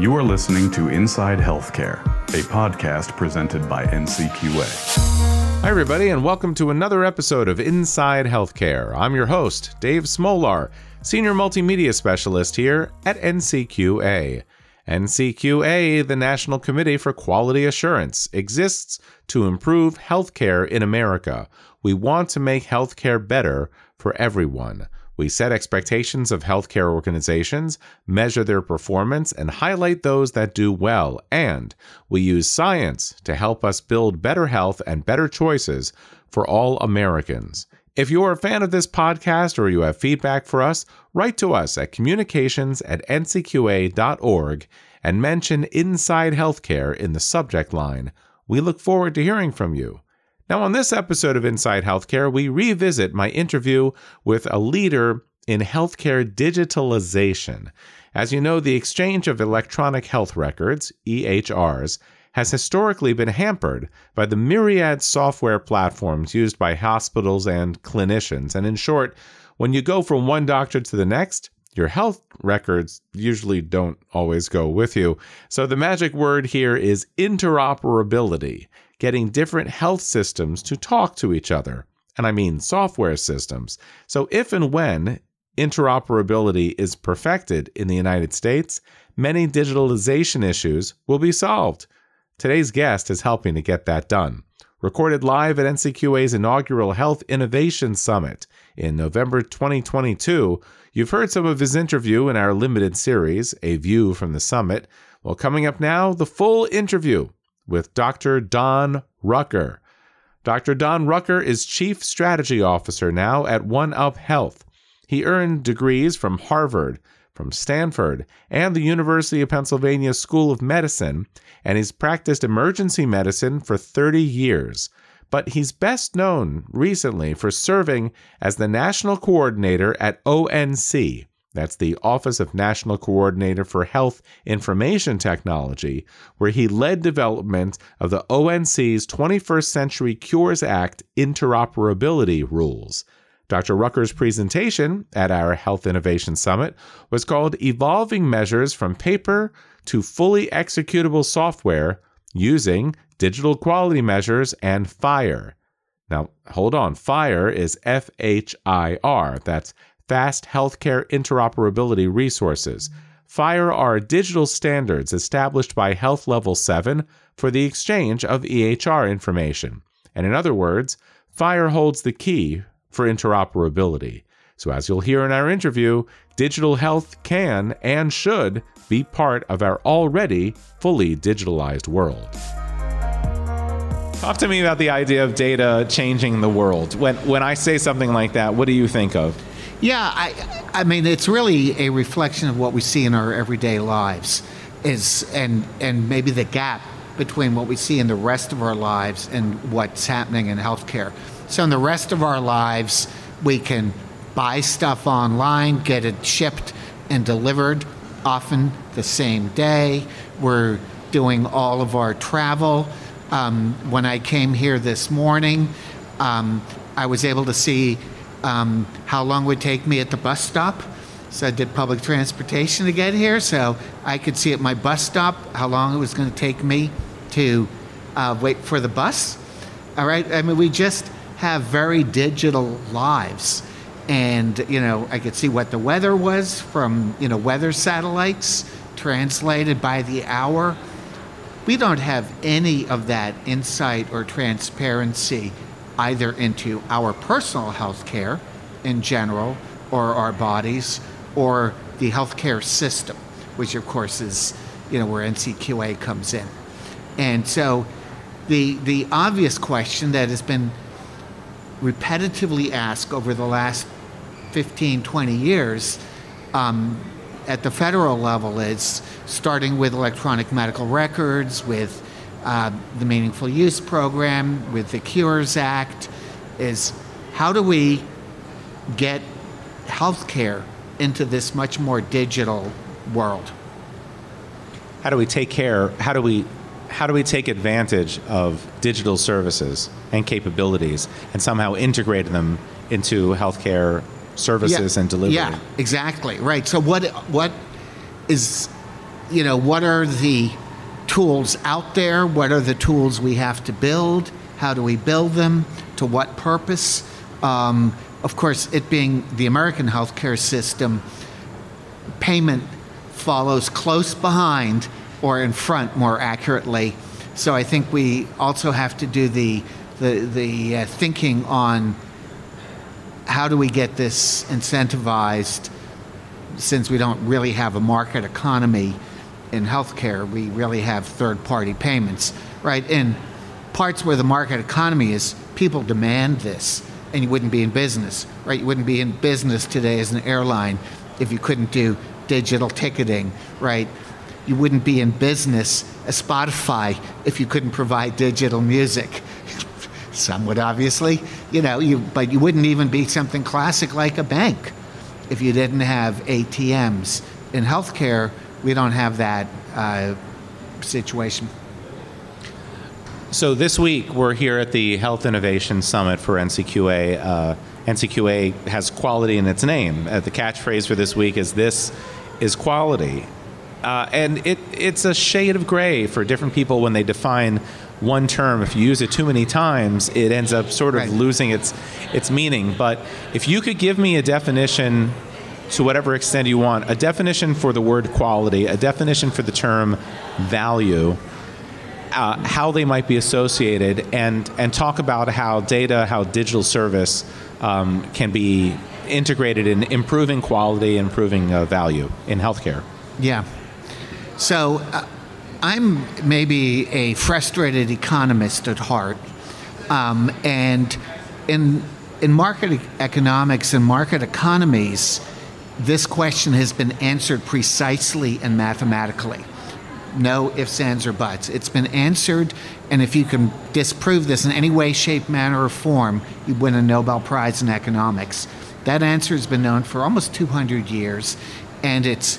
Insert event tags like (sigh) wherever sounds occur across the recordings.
You are listening to Inside Healthcare, a podcast presented by NCQA. Hi, everybody, and welcome to another episode of Inside Healthcare. I'm your host, Dave Smolar, Senior Multimedia Specialist here at NCQA. NCQA, the National Committee for Quality Assurance, exists to improve healthcare in America. We want to make healthcare better for everyone. We set expectations of healthcare organizations, measure their performance, and highlight those that do well. And we use science to help us build better health and better choices for all Americans. If you're a fan of this podcast or you have feedback for us, write to us at communications at ncqa.org and mention Inside Healthcare in the subject line. We look forward to hearing from you. Now, on this episode of Inside Healthcare, we revisit my interview with a leader in healthcare digitalization. As you know, the exchange of electronic health records, EHRs, has historically been hampered by the myriad software platforms used by hospitals and clinicians. And in short, when you go from one doctor to the next, your health records usually don't always go with you. So the magic word here is interoperability getting different health systems to talk to each other. And I mean software systems. So if and when interoperability is perfected in the United States, many digitalization issues will be solved. Today's guest is helping to get that done. Recorded live at NCQA's inaugural Health Innovation Summit in November 2022, you've heard some of his interview in our limited series, A View from the Summit. Well, coming up now, the full interview with Dr. Don Rucker. Dr. Don Rucker is Chief Strategy Officer now at One Up Health. He earned degrees from Harvard, from Stanford, and the University of Pennsylvania School of Medicine, and he's practiced emergency medicine for 30 years. But he's best known recently for serving as the national coordinator at ONC, that's the Office of National Coordinator for Health Information Technology, where he led development of the ONC's 21st Century Cures Act interoperability rules. Dr. Rucker's presentation at our Health Innovation Summit was called Evolving Measures from Paper to Fully Executable Software Using Digital Quality Measures and FHIR. Now, hold on. FHIR is F H I R. That's fast healthcare interoperability resources. FHIR are digital standards established by Health Level 7 for the exchange of EHR information. And in other words, FHIR holds the key for interoperability. So, as you'll hear in our interview, digital health can and should be part of our already fully digitalized world. Talk to me about the idea of data changing the world. When, when I say something like that, what do you think of? Yeah, I, I mean, it's really a reflection of what we see in our everyday lives, is and and maybe the gap between what we see in the rest of our lives and what's happening in healthcare. So in the rest of our lives, we can buy stuff online, get it shipped and delivered, often the same day. We're doing all of our travel. Um, when I came here this morning, um, I was able to see um, how long would take me at the bus stop. So I did public transportation to get here, so I could see at my bus stop how long it was going to take me to uh, wait for the bus. All right, I mean we just have very digital lives, and you know I could see what the weather was from you know weather satellites translated by the hour. We don't have any of that insight or transparency either into our personal health care in general or our bodies or the healthcare system, which of course is you know where NCQA comes in. And so the the obvious question that has been repetitively asked over the last 15, 20 years um, at the federal level is starting with electronic medical records, with uh, the Meaningful Use Program, with the Cures Act, is how do we get healthcare into this much more digital world? How do we take care? How do we how do we take advantage of digital services and capabilities and somehow integrate them into healthcare services yeah, and delivery? Yeah, exactly. Right. So what what is you know, what are the tools out there? What are the tools we have to build? How do we build them? To what purpose? Um, of course, it being the American healthcare system, payment follows close behind or in front more accurately. So I think we also have to do the the, the uh, thinking on how do we get this incentivized since we don't really have a market economy in healthcare, we really have third party payments, right? In parts where the market economy is, people demand this, and you wouldn't be in business, right? You wouldn't be in business today as an airline if you couldn't do digital ticketing, right? You wouldn't be in business as Spotify if you couldn't provide digital music. (laughs) Some would obviously, you know, you, but you wouldn't even be something classic like a bank if you didn't have ATMs. In healthcare, we don't have that uh, situation. So this week we're here at the Health Innovation Summit for NCQA. Uh, NCQA has quality in its name. Uh, the catchphrase for this week is "This is quality," uh, and it, it's a shade of gray for different people when they define one term. If you use it too many times, it ends up sort of Right. losing its its meaning. But if you could give me a definition to whatever extent you want, a definition for the word quality, a definition for the term value, uh, how they might be associated, and and talk about how data, how digital service um, can be integrated in improving quality, improving uh, value in healthcare. Yeah. So uh, I'm maybe a frustrated economist at heart, um, and in in market economics and market economies, this question has been answered precisely and mathematically. No ifs, ands, or buts. It's been answered, and if you can disprove this in any way, shape, manner, or form, you win a Nobel Prize in economics. That answer has been known for almost 200 years, and it's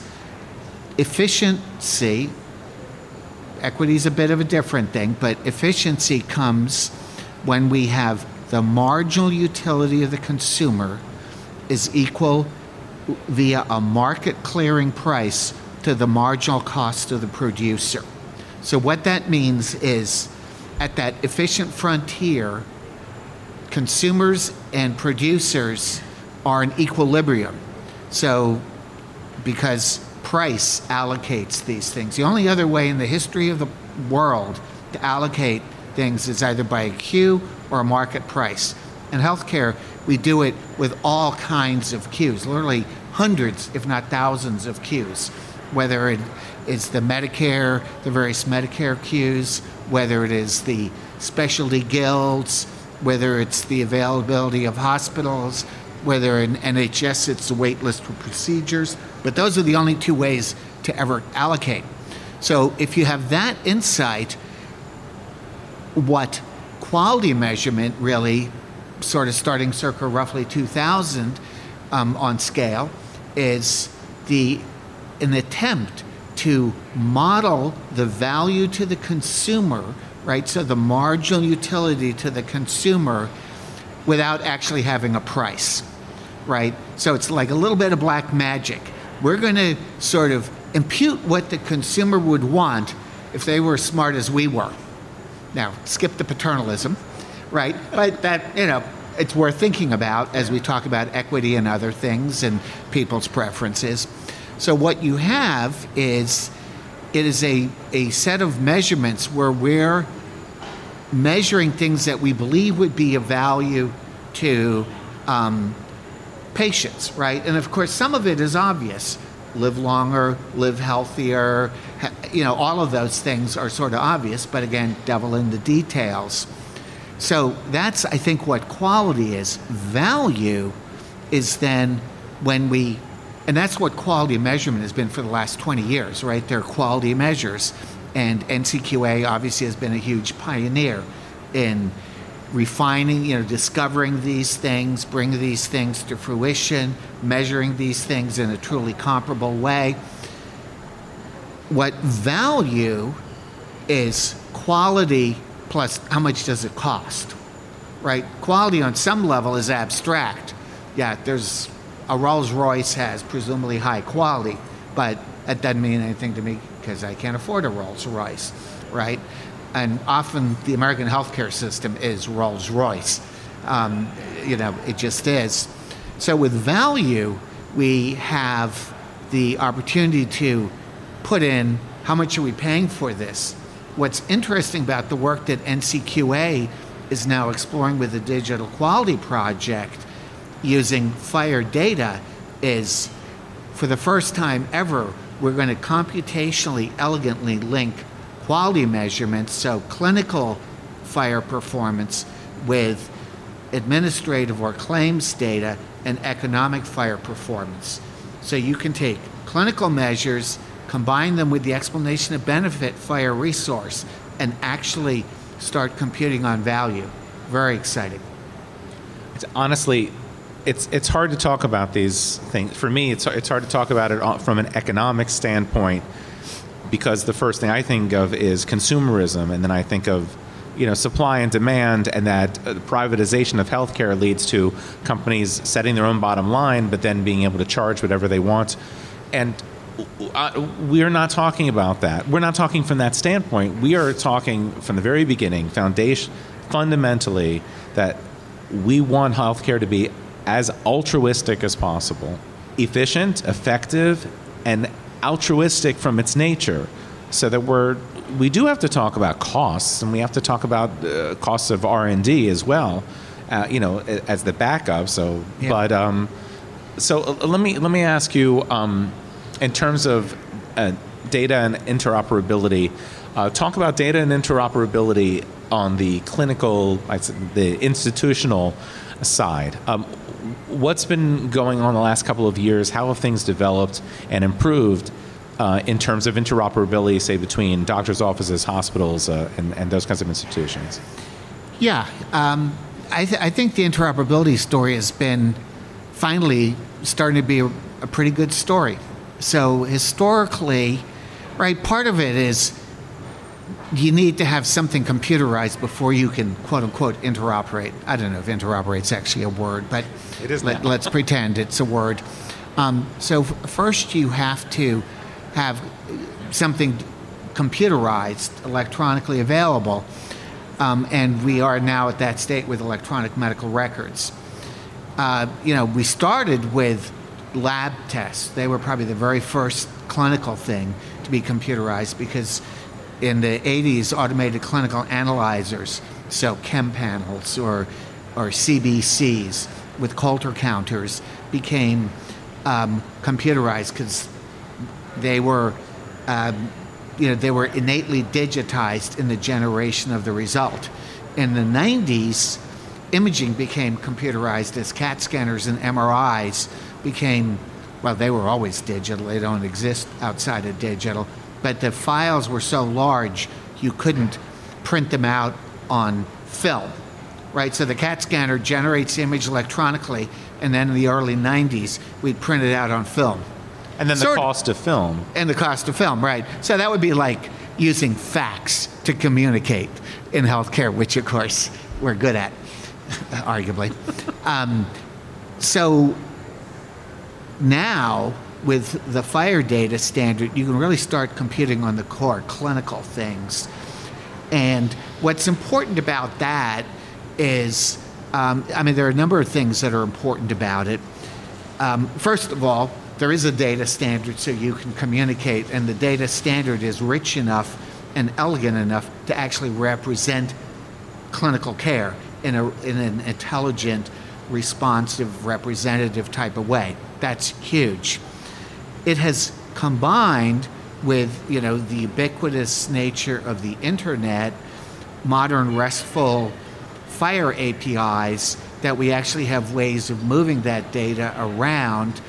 efficiency. Equity is a bit of a different thing, but efficiency comes when we have the marginal utility of the consumer is equal via a market clearing price to the marginal cost of the producer. So, what that means is at that efficient frontier, consumers and producers are in equilibrium. So, because price allocates these things. The only other way in the history of the world to allocate things is either by a queue or a market price. In healthcare, we do it with all kinds of queues, literally hundreds, if not thousands, of queues, Whether it is the Medicare, the various Medicare queues, whether it is the specialty guilds, whether it's the availability of hospitals, whether in NHS it's the wait list for procedures, but those are the only two ways to ever allocate. So if you have that insight, what quality measurement really, sort of starting circa roughly 2000 um, on scale, is the an attempt to model the value to the consumer, right? So the marginal utility to the consumer without actually having a price, right? So it's like a little bit of black magic. We're going to sort of impute what the consumer would want if they were as smart as we were. Now, skip the paternalism, right? But that, you know, it's worth thinking about as we talk about equity and other things and people's preferences. So, what you have is it is a, a set of measurements where we're measuring things that we believe would be of value to um, patients, right? And of course, some of it is obvious live longer, live healthier, you know, all of those things are sort of obvious, but again, devil in the details. So that's, I think, what quality is. Value is then when we, and that's what quality measurement has been for the last 20 years, right? There are quality measures. And NCQA obviously has been a huge pioneer in refining, you know, discovering these things, bringing these things to fruition, measuring these things in a truly comparable way. What value is quality plus how much does it cost, right? Quality on some level is abstract. Yeah, there's a Rolls Royce has presumably high quality, but that doesn't mean anything to me because I can't afford a Rolls Royce, right? And often the American healthcare system is Rolls Royce. Um, you know, it just is. So with value, we have the opportunity to put in how much are we paying for this? What's interesting about the work that NCQA is now exploring with the Digital Quality Project using FHIR data is for the first time ever, we're going to computationally elegantly link quality measurements, so clinical FHIR performance, with administrative or claims data and economic FHIR performance. So you can take clinical measures, combine them with the explanation of benefit FHIR resource, and actually start computing on value. Very exciting. It's honestly, it's it's hard to talk about these things. For me, it's it's hard to talk about it from an economic standpoint because the first thing I think of is consumerism, and then I think of you know supply and demand, and that uh, privatization of healthcare leads to companies setting their own bottom line, but then being able to charge whatever they want, and. We're not talking about that. We're not talking from that standpoint. We are talking from the very beginning, foundation, fundamentally, that we want healthcare to be as altruistic as possible, efficient, effective, and altruistic from its nature, so that we're we do have to talk about costs, and we have to talk about uh, costs of R and D as well, uh, you know, as the backup. So, yeah. but um, so uh, let me let me ask you, um, in terms of uh, data and interoperability, uh, talk about data and interoperability on the clinical, the institutional side. Um, what's been going on the last couple of years? How have things developed and improved uh, in terms of interoperability, say, between doctors' offices, hospitals, uh, and, and, those kinds of institutions? Yeah, um, I, th- I, think the interoperability story has been finally starting to be a, a pretty good story. So, historically, right, part of it is you need to have something computerized before you can quote unquote interoperate. I don't know if interoperate is actually a word, but it is let, us pretend it's a word. Um, so f- first you have to have something computerized, electronically available, um, and we are now at that state with electronic medical records. Uh, you know, we started with lab tests. They were probably the very first clinical thing to be computerized because in the 80s automated clinical analyzers, so chem panels or, or CBCs with Coulter counters became um, computerized because they were, um, you know, they were innately digitized in the generation of the result. In the 90s, imaging became computerized as CAT scanners and MRIs became, well, they were always digital. They don't exist outside of digital but the files were so large you couldn't print them out on film, right? So the CAT scanner generates the image electronically, and then in the early 90s, we'd print it out on film. And then the sort cost of film. And the cost of film, right. So that would be like using fax to communicate in healthcare, which of course we're good at, (laughs) arguably. Um, so now with the FHIR data standard, you can really start computing on the core clinical things. And what's important about that is, um, I mean, there are a number of things that are important about it. Um, first of all, there is a data standard so you can communicate, and the data standard is rich enough and elegant enough to actually represent clinical care in, a, in an intelligent, responsive, representative type of way. That's huge it has combined with you know the ubiquitous nature of the internet, modern RESTful FHIR APIs that we actually have ways of moving that data around,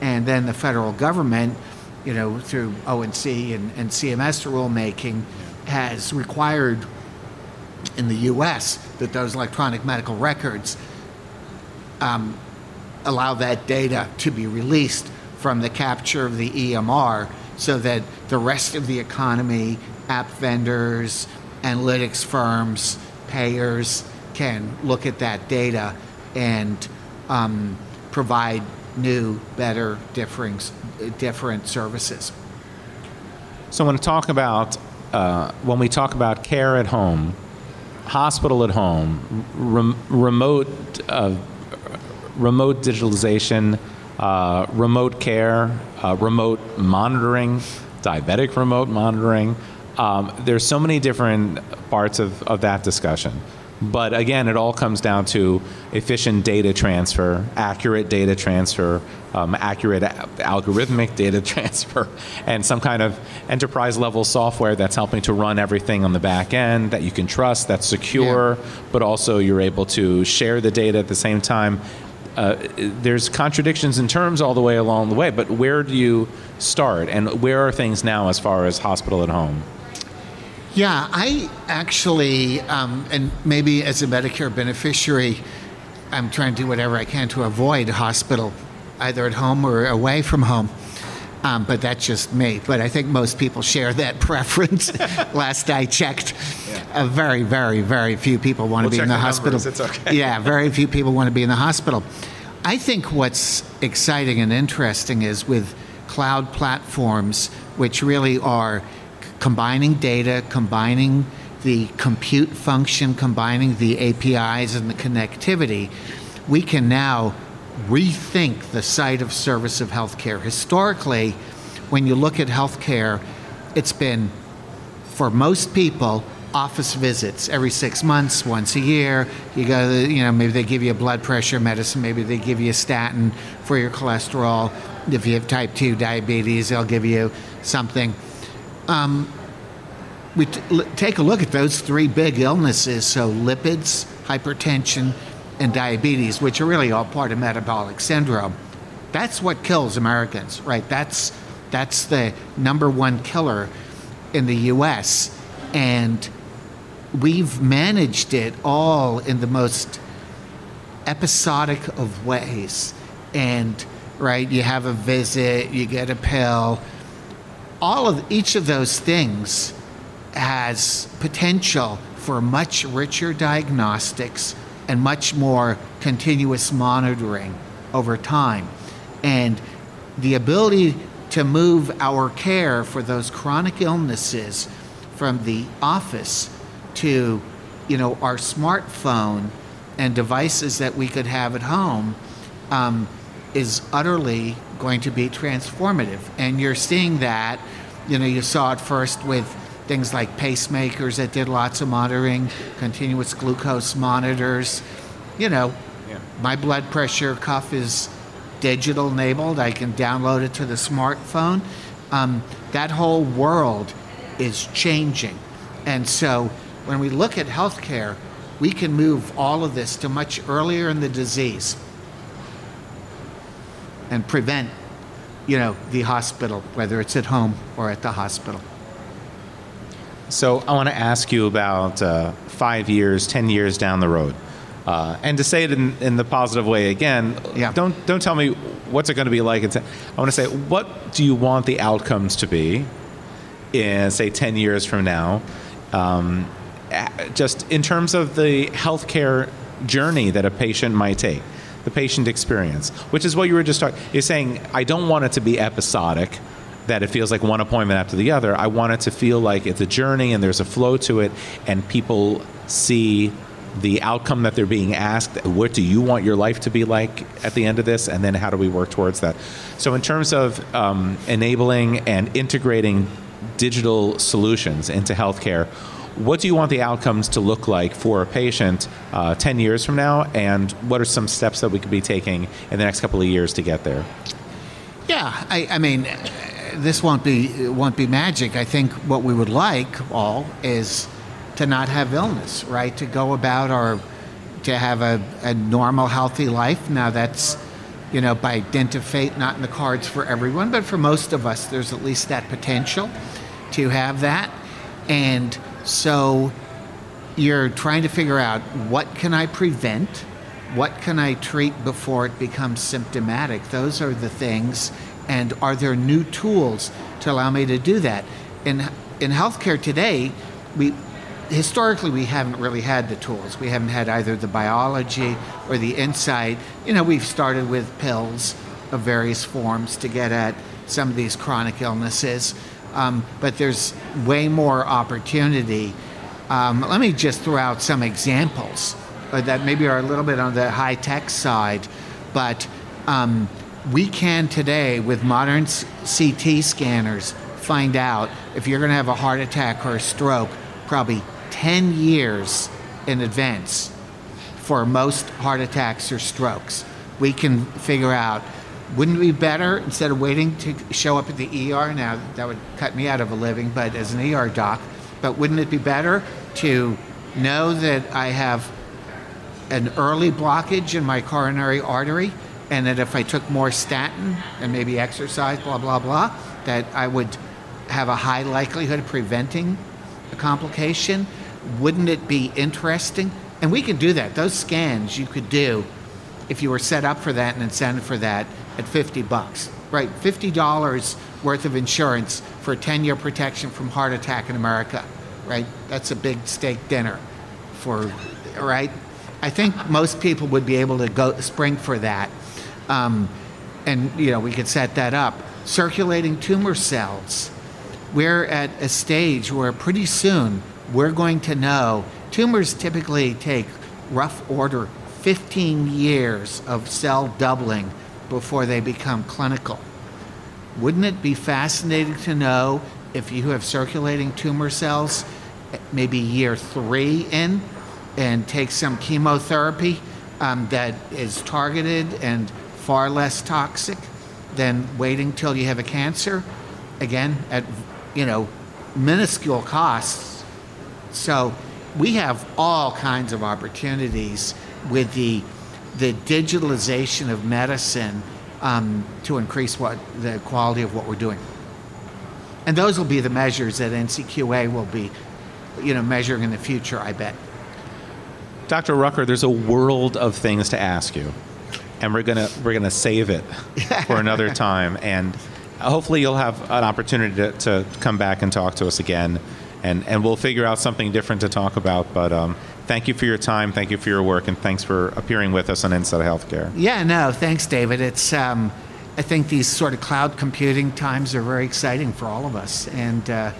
and then the federal government, you know, through ONC and, and CMS rulemaking, has required in the U.S. that those electronic medical records um, allow that data to be released from the capture of the EMR so that the rest of the economy, app vendors, analytics firms, payers can look at that data and um, provide new, better, different, services. So when we talk about uh, when we talk about care at home, hospital at home, rem- remote uh, remote digitalization, uh, remote care, uh, remote monitoring, diabetic remote monitoring. Um, there's so many different parts of, of that discussion. But again, it all comes down to efficient data transfer, accurate data transfer, um, accurate a- algorithmic data (laughs) transfer, and some kind of enterprise level software that's helping to run everything on the back end that you can trust, that's secure, but also you're able to share the data at the same time. Uh, there's contradictions in terms all the way along the way, but where do you start, and where are things now as far as hospital at home? Yeah, I actually, um, and maybe as a Medicare beneficiary, I'm trying to do whatever I can to avoid hospital, either at home or away from home. Um, but that's just me. But I think most people share that (laughs) preference. (laughs) Last I checked, uh, very, very, very few people want We'll to be check in the, the hospital. numbers, it's okay. (laughs) Yeah, very few people want to be in the hospital. I think what's exciting and interesting is with cloud platforms, which really are c- combining data, combining the compute function, combining the APIs and the connectivity, we can now rethink the site of service of healthcare. Historically, when you look at healthcare, it's been for most people, office visits every six months, once a year. You go, to, you know, maybe they give you a blood pressure medicine, maybe they give you a statin for your cholesterol. If you have type 2 diabetes, they'll give you something. Um, we take a look at those three big illnesses so, lipids, hypertension, and diabetes, which are really all part of metabolic syndrome. That's what kills Americans, right? That's, that's the number one killer in the US. And we've managed it all in the most episodic of ways. And, right, you have a visit, you get a pill. All of each of those things has potential for much richer diagnostics and much more continuous monitoring over time. And the ability to move our care for those chronic illnesses from the office to you know our smartphone and devices that we could have at home um, is utterly going to be transformative and you're seeing that you know you saw it first with things like pacemakers that did lots of monitoring continuous glucose monitors you know Yeah. my blood pressure cuff is digital enabled. I can download it to the smartphone. Um, that whole world is changing. And so when we look at healthcare, we can move all of this to much earlier in the disease and prevent, you know, the hospital, whether it's at home or at the hospital. So I want to ask you about uh, five years, ten years down the road, uh, and to say it in, in the positive way again. Yeah. Don't don't tell me what's it going to be like. It's, I want to say, what do you want the outcomes to be in say ten years from now? Um, just in terms of the healthcare journey that a patient might take, the patient experience, which is what you were just talking. You're saying I don't want it to be episodic that it feels like one appointment after the other. I want it to feel like it's a journey and there's a flow to it, and people see the outcome that they're being asked. What do you want your life to be like at the end of this? And then how do we work towards that? So, in terms of um, enabling and integrating digital solutions into healthcare, what do you want the outcomes to look like for a patient uh, 10 years from now? And what are some steps that we could be taking in the next couple of years to get there? Yeah, I, I mean, this won't be won't be magic. I think what we would like all is to not have illness, right? To go about our to have a, a normal, healthy life. Now that's you know by dint of fate not in the cards for everyone, but for most of us, there's at least that potential to have that, and so you're trying to figure out what can I prevent, what can I treat before it becomes symptomatic. Those are the things, and are there new tools to allow me to do that? In in healthcare today, we historically we haven't really had the tools. We haven't had either the biology or the insight. You know, we've started with pills of various forms to get at some of these chronic illnesses. um, but there's way more opportunity. Um, let me just throw out some examples uh, that maybe are a little bit on the high tech side, but um, we can today, with modern CT scanners, find out if you're going to have a heart attack or a stroke probably 10 years in advance for most heart attacks or strokes. We can figure out wouldn't it be better instead of waiting to show up at the ER? Now, that would cut me out of a living, but as an ER doc, but wouldn't it be better to know that I have an early blockage in my coronary artery and that if I took more statin and maybe exercise, blah, blah, blah, that I would have a high likelihood of preventing a complication? Wouldn't it be interesting? And we can do that. Those scans you could do if you were set up for that and incentive for that at 50 bucks, right? $50 worth of insurance for 10 year protection from heart attack in America, right? That's a big steak dinner for, right? I think most people would be able to go spring for that. Um, and, you know, we could set that up. Circulating tumor cells. We're at a stage where pretty soon we're going to know tumors typically take rough order 15 years of cell doubling before they become clinical. Wouldn't it be fascinating to know if you have circulating tumor cells, maybe year three in, and take some chemotherapy um, that is targeted and far less toxic than waiting till you have a cancer? Again, at you know minuscule costs. So we have all kinds of opportunities with the the digitalization of medicine um, to increase what the quality of what we're doing. And those will be the measures that NCQA will be, you know, measuring in the future. I bet. Dr. Rucker, there's a world of things to ask you, and we're gonna we're gonna save it for (laughs) another time, and hopefully you'll have an opportunity to, to come back and talk to us again, and and we'll figure out something different to talk about. But um, thank you for your time. Thank you for your work, and thanks for appearing with us on Inside Healthcare. Yeah, no, thanks, David. It's um, I think these sort of cloud computing times are very exciting for all of us, and uh,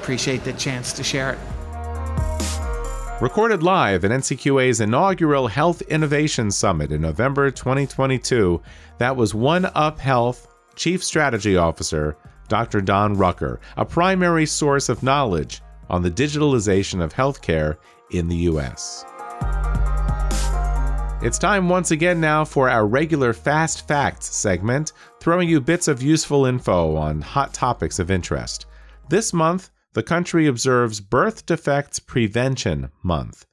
appreciate the chance to share it. Recorded live at NCQA's inaugural Health Innovation Summit in November 2022, that was One Up Health Chief Strategy Officer Dr. Don Rucker, a primary source of knowledge on the digitalization of healthcare in the U.S. It's time once again now for our regular Fast Facts segment, throwing you bits of useful info on hot topics of interest. This month, the country observes Birth Defects Prevention Month.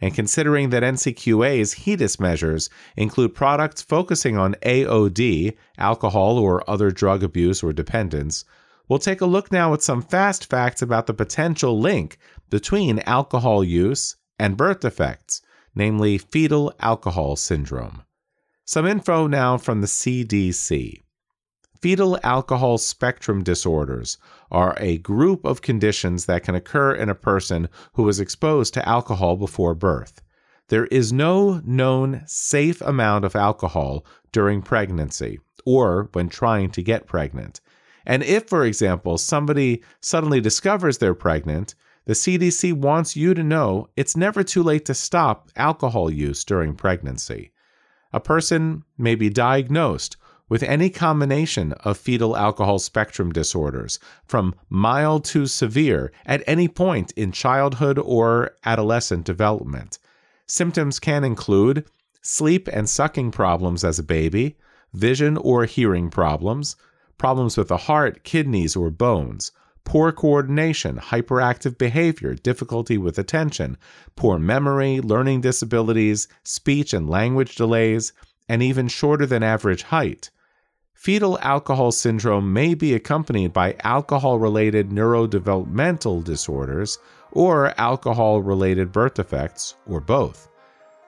And considering that NCQA's HEDIS measures include products focusing on AOD, alcohol or other drug abuse or dependence, we'll take a look now at some fast facts about the potential link between alcohol use and birth defects, namely fetal alcohol syndrome. Some info now from the CDC. Fetal alcohol spectrum disorders are a group of conditions that can occur in a person who was exposed to alcohol before birth. There is no known safe amount of alcohol during pregnancy or when trying to get pregnant. And if, for example, somebody suddenly discovers they're pregnant, the CDC wants you to know it's never too late to stop alcohol use during pregnancy. A person may be diagnosed with any combination of fetal alcohol spectrum disorders, from mild to severe, at any point in childhood or adolescent development. Symptoms can include sleep and sucking problems as a baby, vision or hearing problems, problems with the heart, kidneys, or bones, poor coordination, hyperactive behavior, difficulty with attention, poor memory, learning disabilities, speech and language delays, and even shorter than average height. Fetal alcohol syndrome may be accompanied by alcohol related neurodevelopmental disorders or alcohol related birth defects, or both.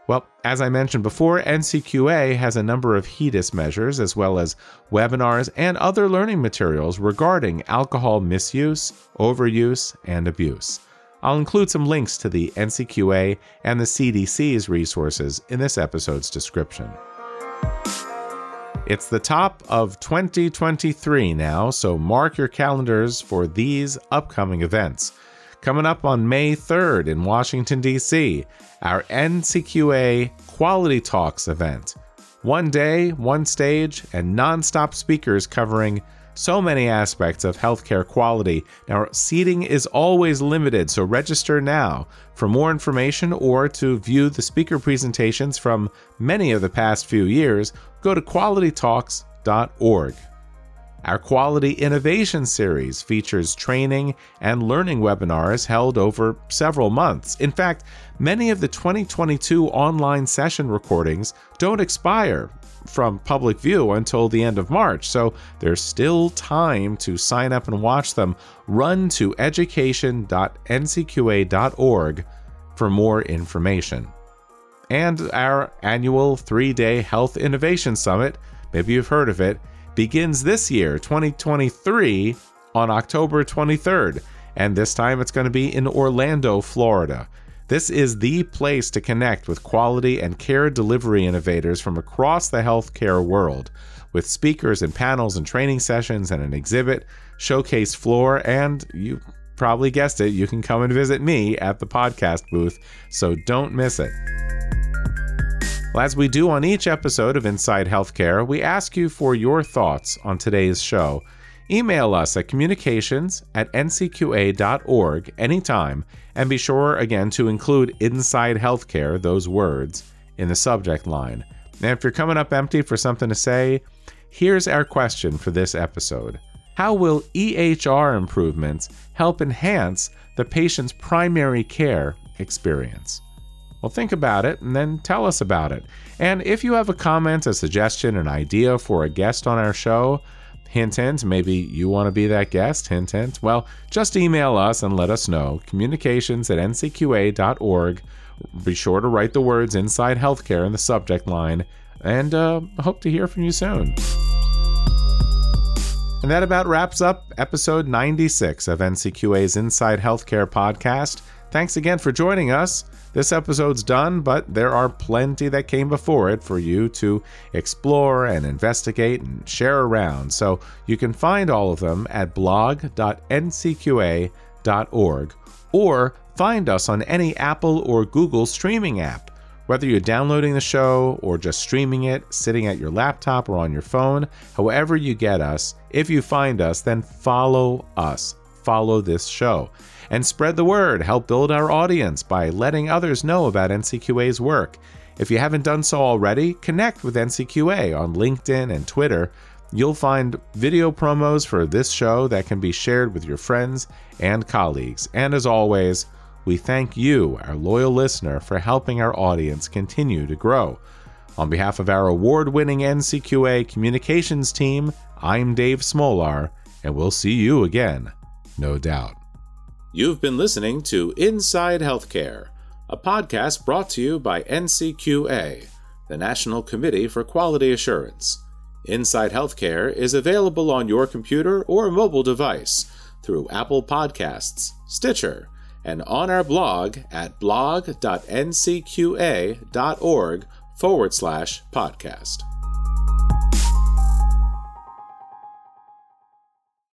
Well, as I mentioned before, NCQA has a number of HEDIS measures as well as webinars and other learning materials regarding alcohol misuse, overuse, and abuse. I'll include some links to the NCQA and the CDC's resources in this episode's description. It's the top of 2023 now, so mark your calendars for these upcoming events. Coming up on May 3rd in Washington, D.C., our NCQA Quality Talks event. One day, one stage, and nonstop speakers covering so many aspects of healthcare quality. Now, seating is always limited, so register now. For more information or to view the speaker presentations from many of the past few years, go to qualitytalks.org. Our Quality Innovation Series features training and learning webinars held over several months. In fact, many of the 2022 online session recordings don't expire from public view until the end of March, so there's still time to sign up and watch them. Run to education.ncqa.org for more information. And our annual three day Health Innovation Summit, maybe you've heard of it, begins this year, 2023, on October 23rd. And this time it's going to be in Orlando, Florida. This is the place to connect with quality and care delivery innovators from across the healthcare world, with speakers and panels and training sessions and an exhibit, showcase floor, and you probably guessed it, you can come and visit me at the podcast booth, so don't miss it. Well, as we do on each episode of Inside Healthcare, we ask you for your thoughts on today's show. Email us at communications at ncqa.org anytime, and be sure again to include Inside Healthcare, those words, in the subject line. And if you're coming up empty for something to say, here's our question for this episode How will EHR improvements help enhance the patient's primary care experience? Well, think about it and then tell us about it. And if you have a comment, a suggestion, an idea for a guest on our show, hint, hint, maybe you want to be that guest, hint, hint, well, just email us and let us know. Communications at ncqa.org. Be sure to write the words Inside Healthcare in the subject line, and uh, hope to hear from you soon. And that about wraps up episode 96 of NCQA's Inside Healthcare podcast. Thanks again for joining us. This episode's done, but there are plenty that came before it for you to explore and investigate and share around. So you can find all of them at blog.ncqa.org or find us on any Apple or Google streaming app. Whether you're downloading the show or just streaming it, sitting at your laptop or on your phone, however you get us, if you find us, then follow us. Follow this show and spread the word. Help build our audience by letting others know about NCQA's work. If you haven't done so already, connect with NCQA on LinkedIn and Twitter. You'll find video promos for this show that can be shared with your friends and colleagues. And as always, we thank you, our loyal listener, for helping our audience continue to grow. On behalf of our award winning NCQA communications team, I'm Dave Smolar, and we'll see you again, no doubt. You've been listening to Inside Healthcare, a podcast brought to you by NCQA, the National Committee for Quality Assurance. Inside Healthcare is available on your computer or mobile device through Apple Podcasts, Stitcher, and on our blog at blog.ncqa.org forward slash podcast.